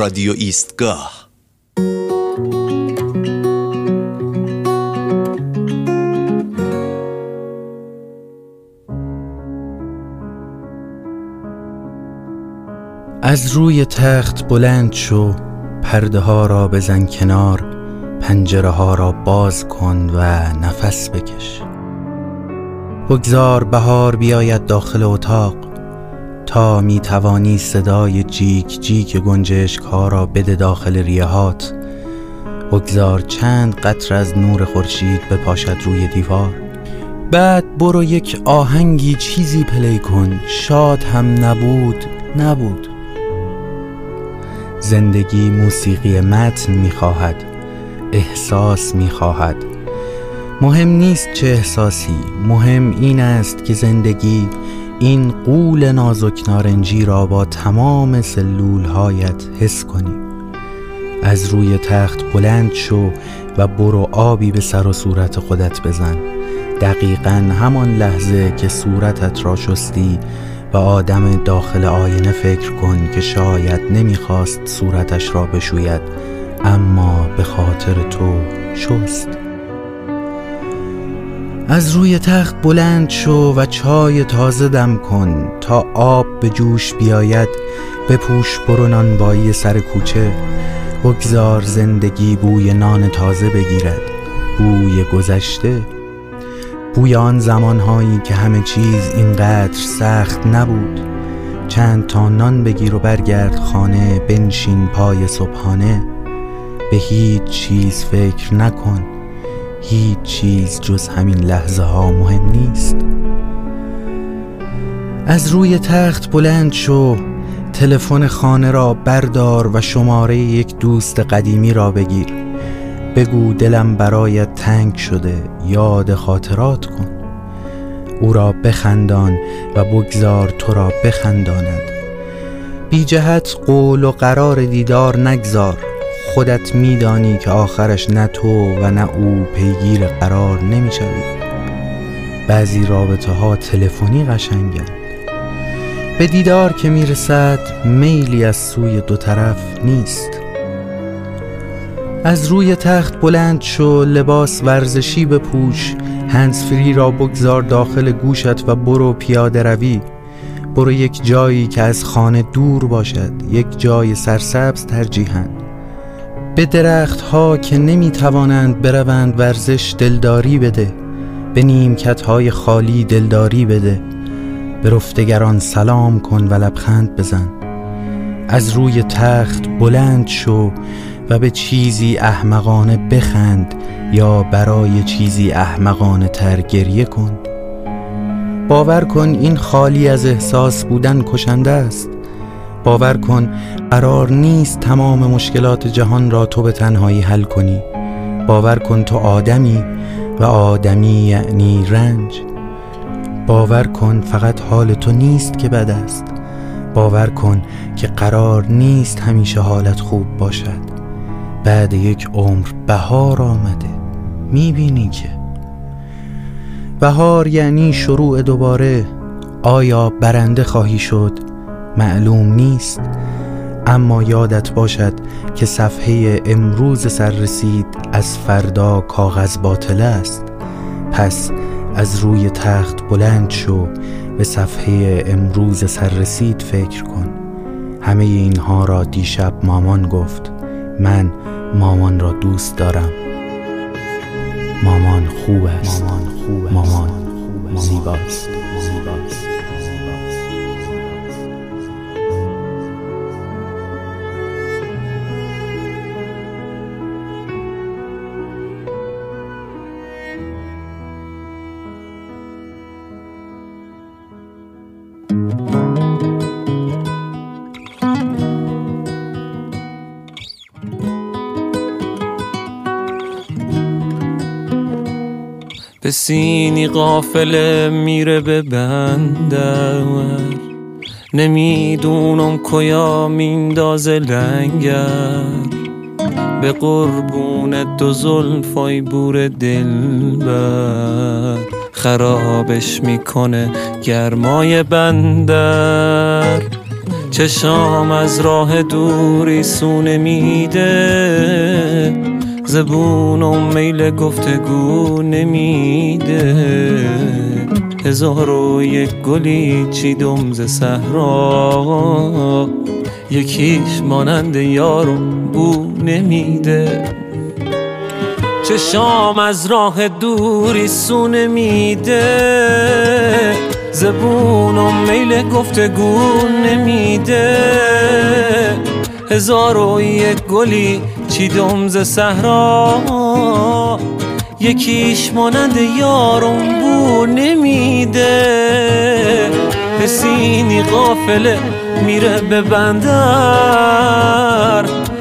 رادیو ایستگاه. از روی تخت بلند شو پرده ها را بزن کنار پنجره ها را باز کن و نفس بکش. بگذار بهار بیاید داخل اتاق. تا می توانی صدای جیک جیک گنجشک ها را بده داخل ریهات. بگذار چند قطر از نور خورشید بپاشد روی دیوار. بعد برو یک آهنگی چیزی پلی کن شاد هم نبود نبود. زندگی موسیقی متن می‌خواهد احساس می‌خواهد. مهم نیست چه احساسی مهم این است که زندگی این قول نازک نارنجی را با تمام سلول هایت حس کنی. از روی تخت بلند شو و برو آبی به سر و صورت خودت بزن. دقیقا همان لحظه که صورتت را شستی و آدم داخل آینه فکر کن که شاید نمی‌خواست صورتش را بشوید اما به خاطر تو شست. از روی تخت بلند شو و چای تازه دم کن تا آب به جوش بیاید. بپوش برو نانبایی سر کوچه بگذار زندگی بوی نان تازه بگیرد. بوی گذشته بوی آن زمانهایی که همه چیز اینقدر سخت نبود. چند تا نان بگیر و برگرد خانه بنشین پای صبحانه. به هیچ چیز فکر نکن. هیچ چیز جز همین لحظه ها مهم نیست. از روی تخت بلند شو تلفن خانه را بردار و شماره یک دوست قدیمی را بگیر. بگو دلم برایت تنگ شده یاد خاطرات کن. او را بخندان و بگذار تو را بخنداند. بی جهت قول و قرار دیدار نگذار. خودت میدانی که آخرش نه تو و نه او پیگیر قرار نمی‌شوید بعضی رابطه ها تلفنی قشنگند به دیدار که می‌رسد میلی از سوی دو طرف نیست. از روی تخت بلند شو لباس ورزشی بپوش هنسفری را بگذار داخل گوشت و برو پیاده روی. برو یک جایی که از خانه دور باشد یک جای سرسبز ترجیحاً. به درخت ها که نمی توانند بروند ورزش دلداری بده به نیمکت های خالی دلداری بده. به رفتگران سلام کن و لبخند بزن. از روی تخت بلند شو و به چیزی احمقانه بخند یا برای چیزی احمقانه تر گریه کن. باور کن این خالی از احساس بودن کشنده است. باور کن قرار نیست تمام مشکلات جهان را تو به تنهایی حل کنی. باور کن تو آدمی و آدمی یعنی رنج. باور کن فقط حال تو نیست که بد است. باور کن که قرار نیست همیشه حالت خوب باشد. بعد یک عمر بهار آمده. می‌بینی که. بهار یعنی شروع دوباره. آیا برنده خواهی شد؟ معلوم نیست. اما یادت باشد که صفحه امروز سر رسید از فردا کاغذ باطل است. پس از روی تخت بلند شو به صفحه امروز سر رسید فکر کن. همه اینها را دیشب مامان گفت. من مامان را دوست دارم. مامان خوب است. مامان, خوب است. مامان زیباست زیباست. سینی قافله میره به بندر. نمی‌دونم کیا میندازه لنگر. به قربون دو زلفای بور دل بر خرابش می‌کنه گرمای بندر. چشام از راه دوری سونه میده. زبونم میل گفتگو نمیده. هزار و یک گلی چیدم ز صحرا. یکیش مانند یارو بو نمیده. چشام از راه دوری سونه میده زبونم میل گفتگو نمیده. هزار و یک گلی چیدم ز صحرا؟ یکیش مانند یارم بو نمیده. حسینی قافله میره به بندر.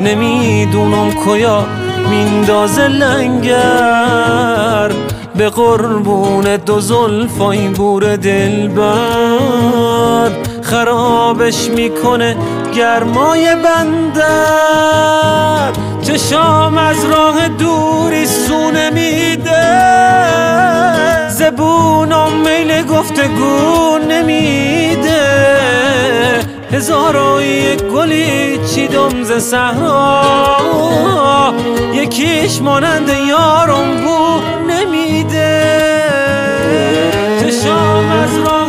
نمی‌دونم کیا میندازه لنگر. به قربون دو زلفای بور دلبر. خرابش می‌کنه گرمای بندر. چشام از راه دوری سونه میده زبونم میل گفتگو نمیده. هزار و یک گلی چیدم ز صحرا. یکیش مانند یارم بو نمیده. چشام از راه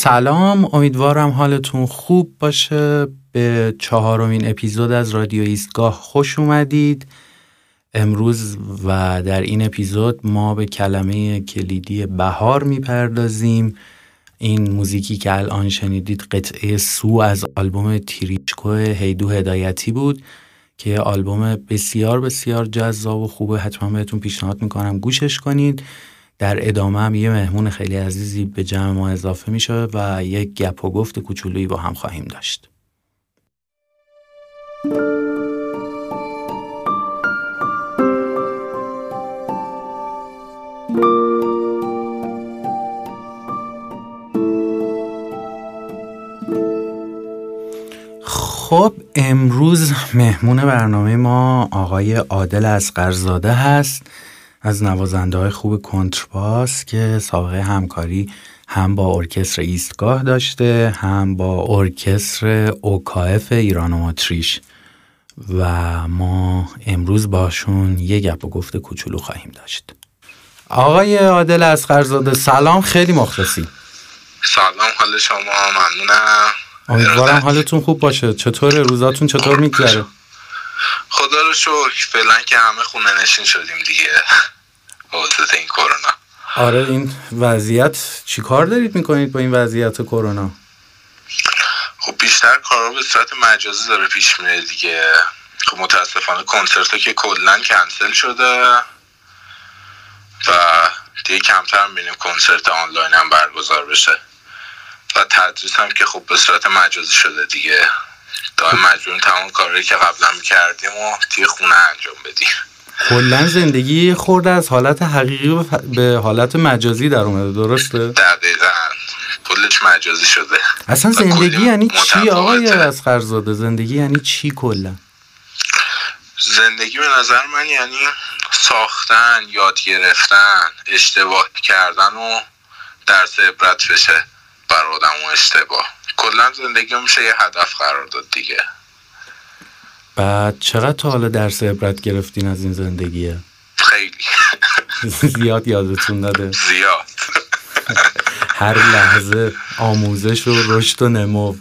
سلام امیدوارم حالتون خوب باشه. به چهارمین اپیزود از رادیو ایستگاه خوش اومدید. امروز و در این اپیزود ما به کلمه کلیدی بهار می‌پردازیم. این موزیکی که الان شنیدید قطعه سو از آلبوم تیریچکو هیدو هدایتی بود که آلبوم بسیار بسیار جذاب و خوبه. حتما بهتون پیشنهاد می‌کنم گوشش کنید. در ادامه هم یه مهمون خیلی عزیزی به جمع ما اضافه میشه و یک گپ و گفت کوچولویی با هم خواهیم داشت. خب امروز مهمون برنامه ما آقای عادل اسقرزاده هست. از نوازنده های خوب کنترباس که سابقه همکاری هم با ارکستر ایستگاه داشته هم با ارکستر اوکاف ایران و ماتریش. و ما امروز باشون یه گپ و گفت کوچولو خواهیم داشت. آقای عادل اسقرزاده سلام خیلی مخلصی. سلام حال شما ممنونم. امیدوارم حالتون خوب باشه. چطور روزاتون چطور میگذره؟ خدا رو شکر فعلا که همه خونه نشین شدیم دیگه. واسطه این کرونا. آره این وضعیت چیکار دارید می‌کنید با این وضعیت کرونا؟ خب بیشتر کارا به صورت مجازی داره پیش میره دیگه. خب متاسفانه کنسرت که کلا کنسل شده و دیگه کمتر هم بینیم کنسرت آنلاین هم برگزار بشه. و تدریس هم که خب به صورت مجازی شده دیگه. دائم مجبوریم تمام کارهایی که قبلا می‌کردیم و توی خونه انجام بدیم. کلا زندگی خورده از حالت حقیقی به حالت مجازی در اومده درسته؟ دقیقا. کلش مجازی شده. اصلا زندگی یعنی چی آقای متفاوته. اسقرزاده زندگی یعنی چی کلا؟ زندگی به نظر من یعنی ساختن یاد گرفتن اشتباه کردن و درس عبرت بشه. بر آدم و اشتباه. کلا زندگی میشه یه هدف قرار داد دیگه. بعد چقدر تا حالا درس عبرت گرفتین از این زندگیه؟ خیلی. زیاد یادتون داده زیاد. هر لحظه آموزش و رشد و نمو.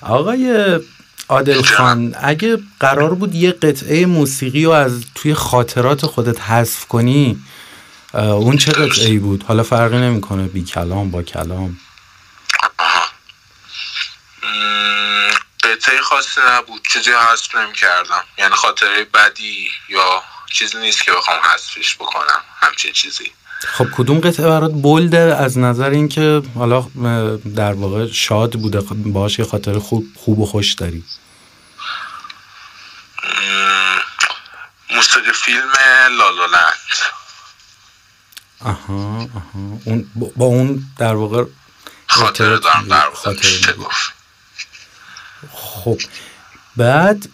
آقای عادل خان اگه قرار بود یه قطعه موسیقی رو از توی خاطرات خودت حذف کنی اون چه قطعه ای بود؟ حالا فرقی نمی‌کنه بی کلام با کلام. قطعه خاصی نبود چیزی حذف نمی کردم یعنی خاطره بدی یا چیزی نیست که بخوام حذفش بکنم همچین چیزی. خب کدوم قطعه برات بلده از نظر اینکه حالا در واقع شاد بوده باشه یه خاطر خوب خوب و خوش داری. موسیقی فیلم لالالند آها آها. اون با اون در واقع خاطر دارم در واقع خب بعد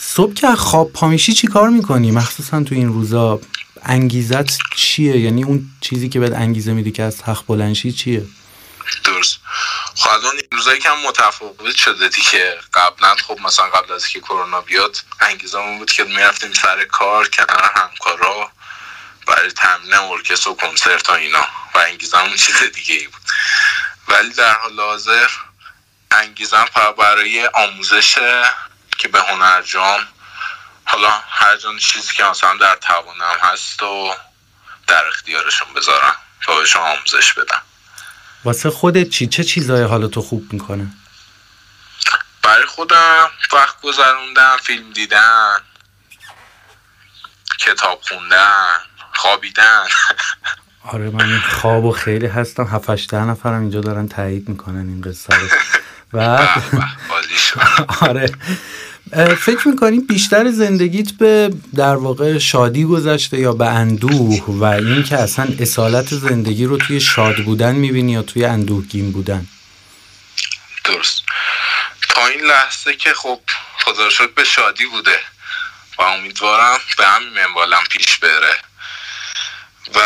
صبح که خواب پامیشی چی کار می‌کنی؟ مخصوصا تو این روزا انگیزت چیه؟ یعنی اون چیزی که بهت انگیزه میده که از تخت بلنشی چیه؟ درست. خب الان این روزایی کم متفاوت شده دیگه. قبلا خب مثلا قبل از که کرونا بیاد انگیزمون بود که می‌رفتیم سر کار کنار همکارا برای تمرین ارکستر و کنسرت ها اینا. و انگیزمون چیز دیگه ای بود. ولی در حال حاضر انگیزم فقط برای آموزش که به هنرجام حالا هر جان چیزی که مثلا در توانم هست و در اختیارشون بذارم تا بهشون آموزش بدم. واسه خودت چی؟ چه چیزای حالتو خوب می‌کنه برای خودم وقت گذروندن فیلم دیدن کتاب خوندن خوابیدن. آره من این خواب و خیلی هستم. هفت نفرم اینجا دارن تایید می‌کنن این قصه رو. و آره. فکر می‌کنی بیشتر زندگیت به در واقع شادی گذشته یا به اندوه و این که اصلا اصالت زندگی رو توی شاد بودن می‌بینی یا توی اندوهگین بودن؟ درست. تا این لحظه که خب خدا شد به شادی بوده و امیدوارم به همین منوالم پیش بره. و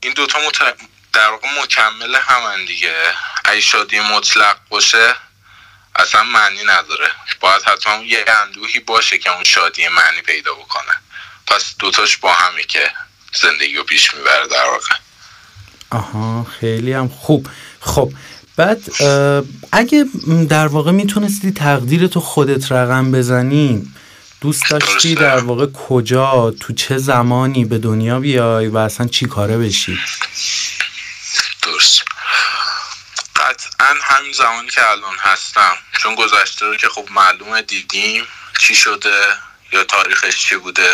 این دوتا مت... در واقع مکمل همن دیگه. ای شادی مطلق باشه اصلا معنی نداره. باید حتما یه اندوهی باشه که اون شادی معنی پیدا بکنه. پس دوتاش با همه که زندگی رو پیش می‌بره در واقع. آها خیلی هم خوب. خب بعد اگه در واقع می‌تونستی تقدیر تو خودت رقم بزنی دوست داشتی در واقع کجا تو چه زمانی به دنیا بیای و اصلا چی کاره بشی؟ درست. قطعا همین زمانی که الان هستم چون گذشته رو که خب معلومه دیدیم چی شده یا تاریخش چی بوده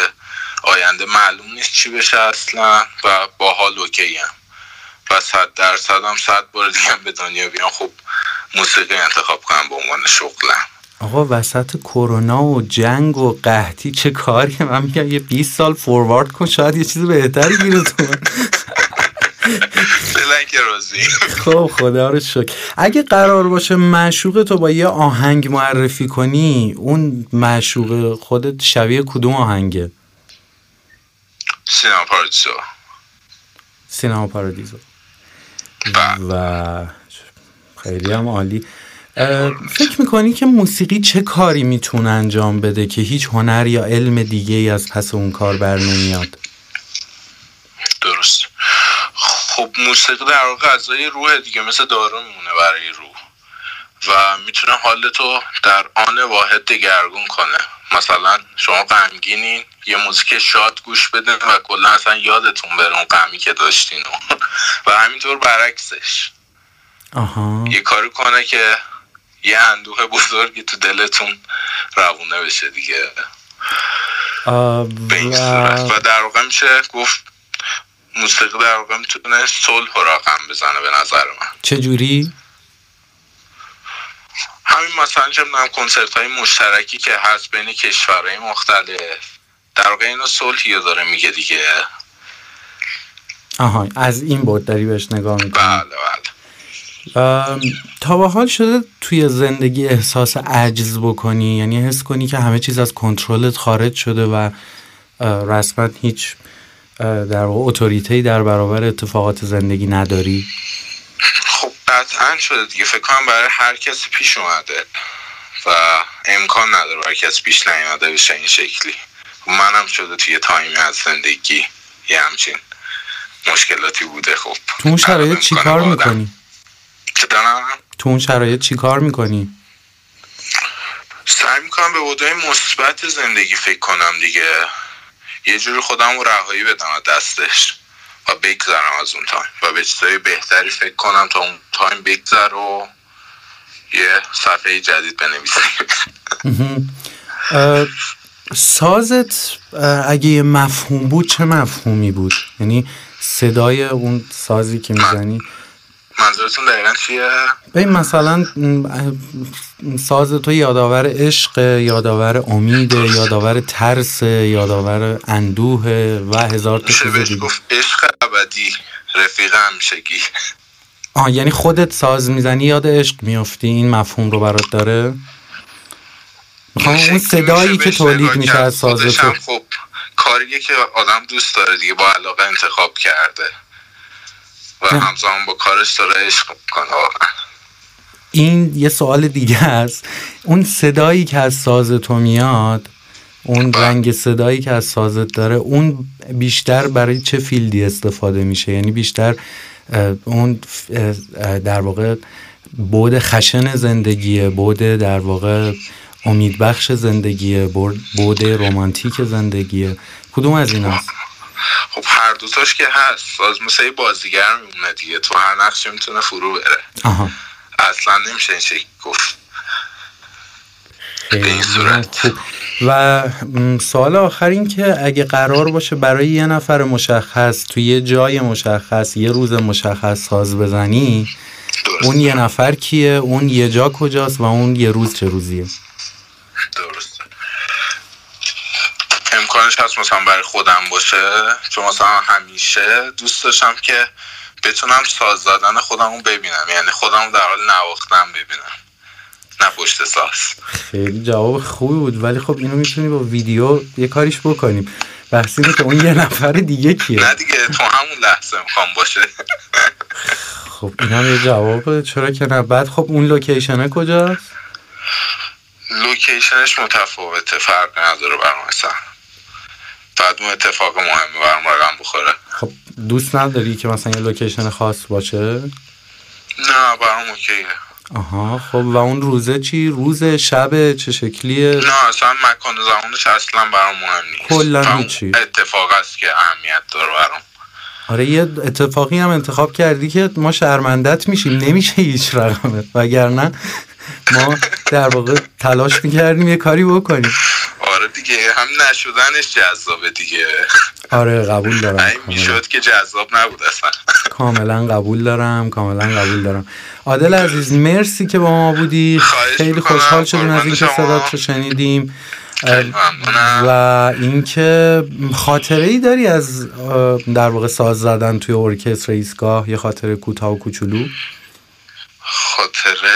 آینده معلوم نیست چی بشه اصلا و با حال اوکی هم و صد درصد هم صد بار دیگه به دنیا بیام خب موسیقی انتخاب کنم به عنوان شغلم. آقا وسط کرونا و جنگ و قحطی چه کاری؟ من میگم یه 20 سال فوروارد کن شاید یه چیز بهتری گیره تو که راضی. خب خدا رو شکر. اگه قرار باشه معشوق تو با یه آهنگ معرفی کنی اون معشوق خودت شبیه کدوم آهنگه؟ سینما پارادیزو. سینما پارادیزو. بله. و خیلی هم عالی. فکر می‌کنی که موسیقی چه کاری می‌تونه انجام بده که هیچ هنر یا علم دیگه ای از پس اون کار بر نمیاد درست خب موسیقی در واقع غذای روح دیگه مثل دارو میمونه برای روح. و می‌تونه حالتو در آن واحد دگرگون کنه. مثلا شما غمگینین یه موزیک شاد گوش بدین و کلا اصلا یادتون بره اون غمی که داشتین و همینطور برعکسش. آها. یه کاری کنه که یه اندوه بزرگی تو دلتون روونه بشه دیگه. به این صورت. و در واقع میشه گفت موسیقی در واقع می‌تونه صلح و رقم بزنه به نظر من. چجوری؟ همین مثلا چه می‌دونم کنسرت های مشترکی که هست بین کشورهای مختلف. در واقع اینو صلحی داره میگه دیگه. آها از این بود داری بهش نگاه می‌کنی. بله بله. تا به حال شده توی زندگی احساس عجز بکنی؟ یعنی حس کنی که همه چیز از کنترلت خارج شده و رسما هیچ در واقع اتوریتی در برابر اتفاقات زندگی نداری؟ خب قطعا شده دیگه. فکر کنم برای هر کسی پیش اومده و امکان نداره برای کسی پیش نیومده بشه این شکلی. منم شده توی تایمی از زندگی یه همچین مشکلاتی بوده. خب تو اون شرایط چی کار می‌کنی؟ تو اون شرایط چی کار می‌کنی؟ سعی می‌کنم به بودای مثبت زندگی فکر کنم دیگه. یه جوری خودم رو رهایی بدم از دستش و بگذرم از اون time و به چیزای بهتری فکر کنم تا اون time بگذر و یه صفحه جدید بنویسیم اه، سازت اگه یه مفهوم بود چه مفهومی بود؟ یعنی صدای اون سازی که می‌زنی؟ منظورتون دقیقا چیه؟ مثلا ساز تو یادآور عشق یادآور امید یادآور ترس یادآور اندوه و هزار تا چیز دیگه. گفت عشق ابدی رفیق همیشگی آه یعنی خودت ساز می‌زنی یاد عشق میافتی این مفهوم رو برات داره. می‌خوام اون صدایی که تولید میشه. از ساز تو. خب کاریه که آدم دوست داره دیگه با علاقه انتخاب کرده. و. همزمان با کارش داره عشق می‌کنه واقعا. این یه سوال دیگه است. اون صدایی که از ساز تو میاد اون رنگ صدایی که از سازت داره اون بیشتر برای چه فیلدی استفاده میشه؟ یعنی بیشتر اون در واقع بود خشن زندگیه بود در واقع امیدبخش زندگیه بود رمانتیک زندگیه. کدوم از این است خب هر دوتاش که هست. ساز مثل بازیگر میمونه دیگه. تو هر نقشی می‌تونه فرو بره. آها. اصلا نمیشه این شکل گفت. خیلی این صورت. و سوال آخر این که اگه قرار باشه برای یه نفر مشخص توی یه جای مشخص یه روز مشخص ساز بزنی درست. اون یه نفر کیه؟ اون یه جا کجاست و اون یه روز چه روزیه؟ درسته امکانش هست مثلا برای خودم باشه چون مثلا همیشه دوست داشتم که بتونم ساز دادن خودم رو ببینم. یعنی خودم در حال نواختن ببینم. نه پشت ساز. خیلی جواب خوبی بود. ولی خب اینو می‌تونی با ویدیو یه کاریش بکنیم. بحث اینه که اون یه نفر دیگه کیه؟ نه دیگه تو همون لحظه می‌خوام باشه. خب این هم یه جوابه. چرا که نه؟ بعد خب اون location ه کجاست؟ location ش متفاوته. فرق نداره برام اصلا بعد اون اتفاق مهمی برام رقم بخوره. خب دوست نداری که مثلا یه location خاص باشه؟ نه برام OK ه. آها خب و اون روزه چی؟ روز شب چه شکلیه؟ نه اصلا مکان زمانش اصلا برام مهم نیست. کلاً هیچی. اتفاق است که اهمیت داره برام. آره یه اتفاقی هم انتخاب کردی که ما شرمندت میشیم. نمیشه هیچ رقمه وگرنه ما در واقع تلاش می‌کردیم یه کاری بکنیم. آره دیگه هم نشدنش جذابه دیگه آره قبول دارم این. می‌شد که جذاب نبود اصلا کاملا قبول دارم کاملا قبول دارم عادل عزیز مرسی که با ما بودی خیلی. خوشحال شدیم از اینکه. صدات رو شنیدیم. و اینکه خاطره ای داری از در واقع ساز زدن توی ارکستر ایستگاه یه خاطره کوتاه و کوچولو خاطره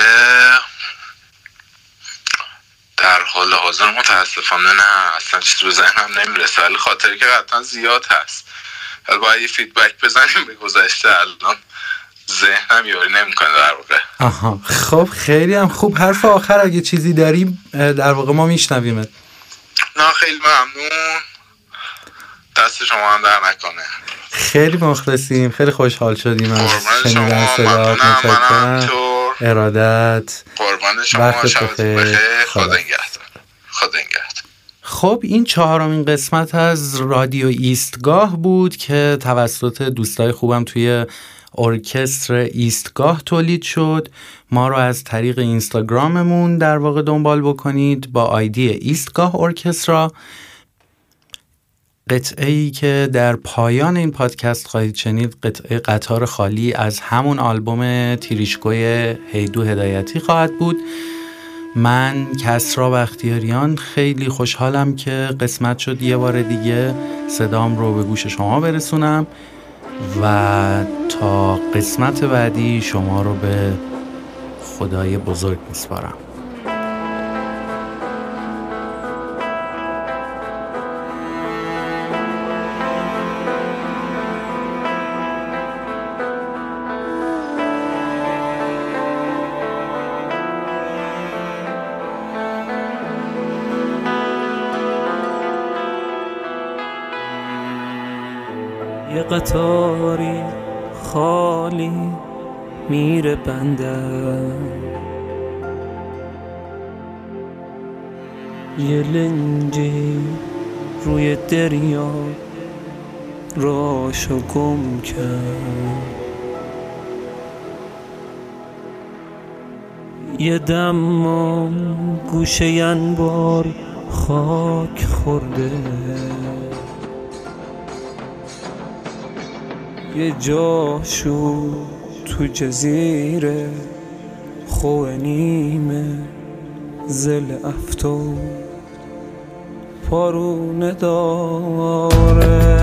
حال حاضر متاسفانه نه. اصلا چیزی به ذهنم نمی‌رسه. ولی خاطره که قطعا زیاد هست. ولی باید یه فیدبک بزنیم به گذشته. الان ذهنم یاری نمی‌کنه در واقع. آها. خب خیلی هم خوب. حرف آخر اگه چیزی داری اه، در واقع ما میشنویمت نه خیلی ممنون. دست شما هم در نکنه. خیلی مخلصیم. خیلی خوشحال شدیم از شنیدن شما. صدات ممنونم. منم همینطور ارادت. قربان شما شبتون بخیر. خدا. نگهدار. خدا نگهدار. خب این چهارمین قسمت از رادیو ایستگاه بود که توسط دوستای خوبم توی ارکستر ایستگاه تولید شد. ما رو از طریق اینستاگراممون در واقع دنبال بکنید با آیدی ایستگاه ارکسترا. قطعه ای که در پایان این پادکست خواهید شنید قطعه قطار خالی از همون آلبوم تیریشکوی هیدو هدایتی خواهد بود. من کسرا بختیاریان خیلی خوشحالم که قسمت شد یه بار دیگه. صدام رو به گوش شما برسونم و تا قسمت بعدی شما رو به خدای بزرگ میسپارم. قطاری خالی میره بندم یه لنجی روی دریا راشو گم کرد. یه دمم گوشه انبار خاک خورده. یه جاشو تو جزیره خو نیمه زل افتو پارونه داره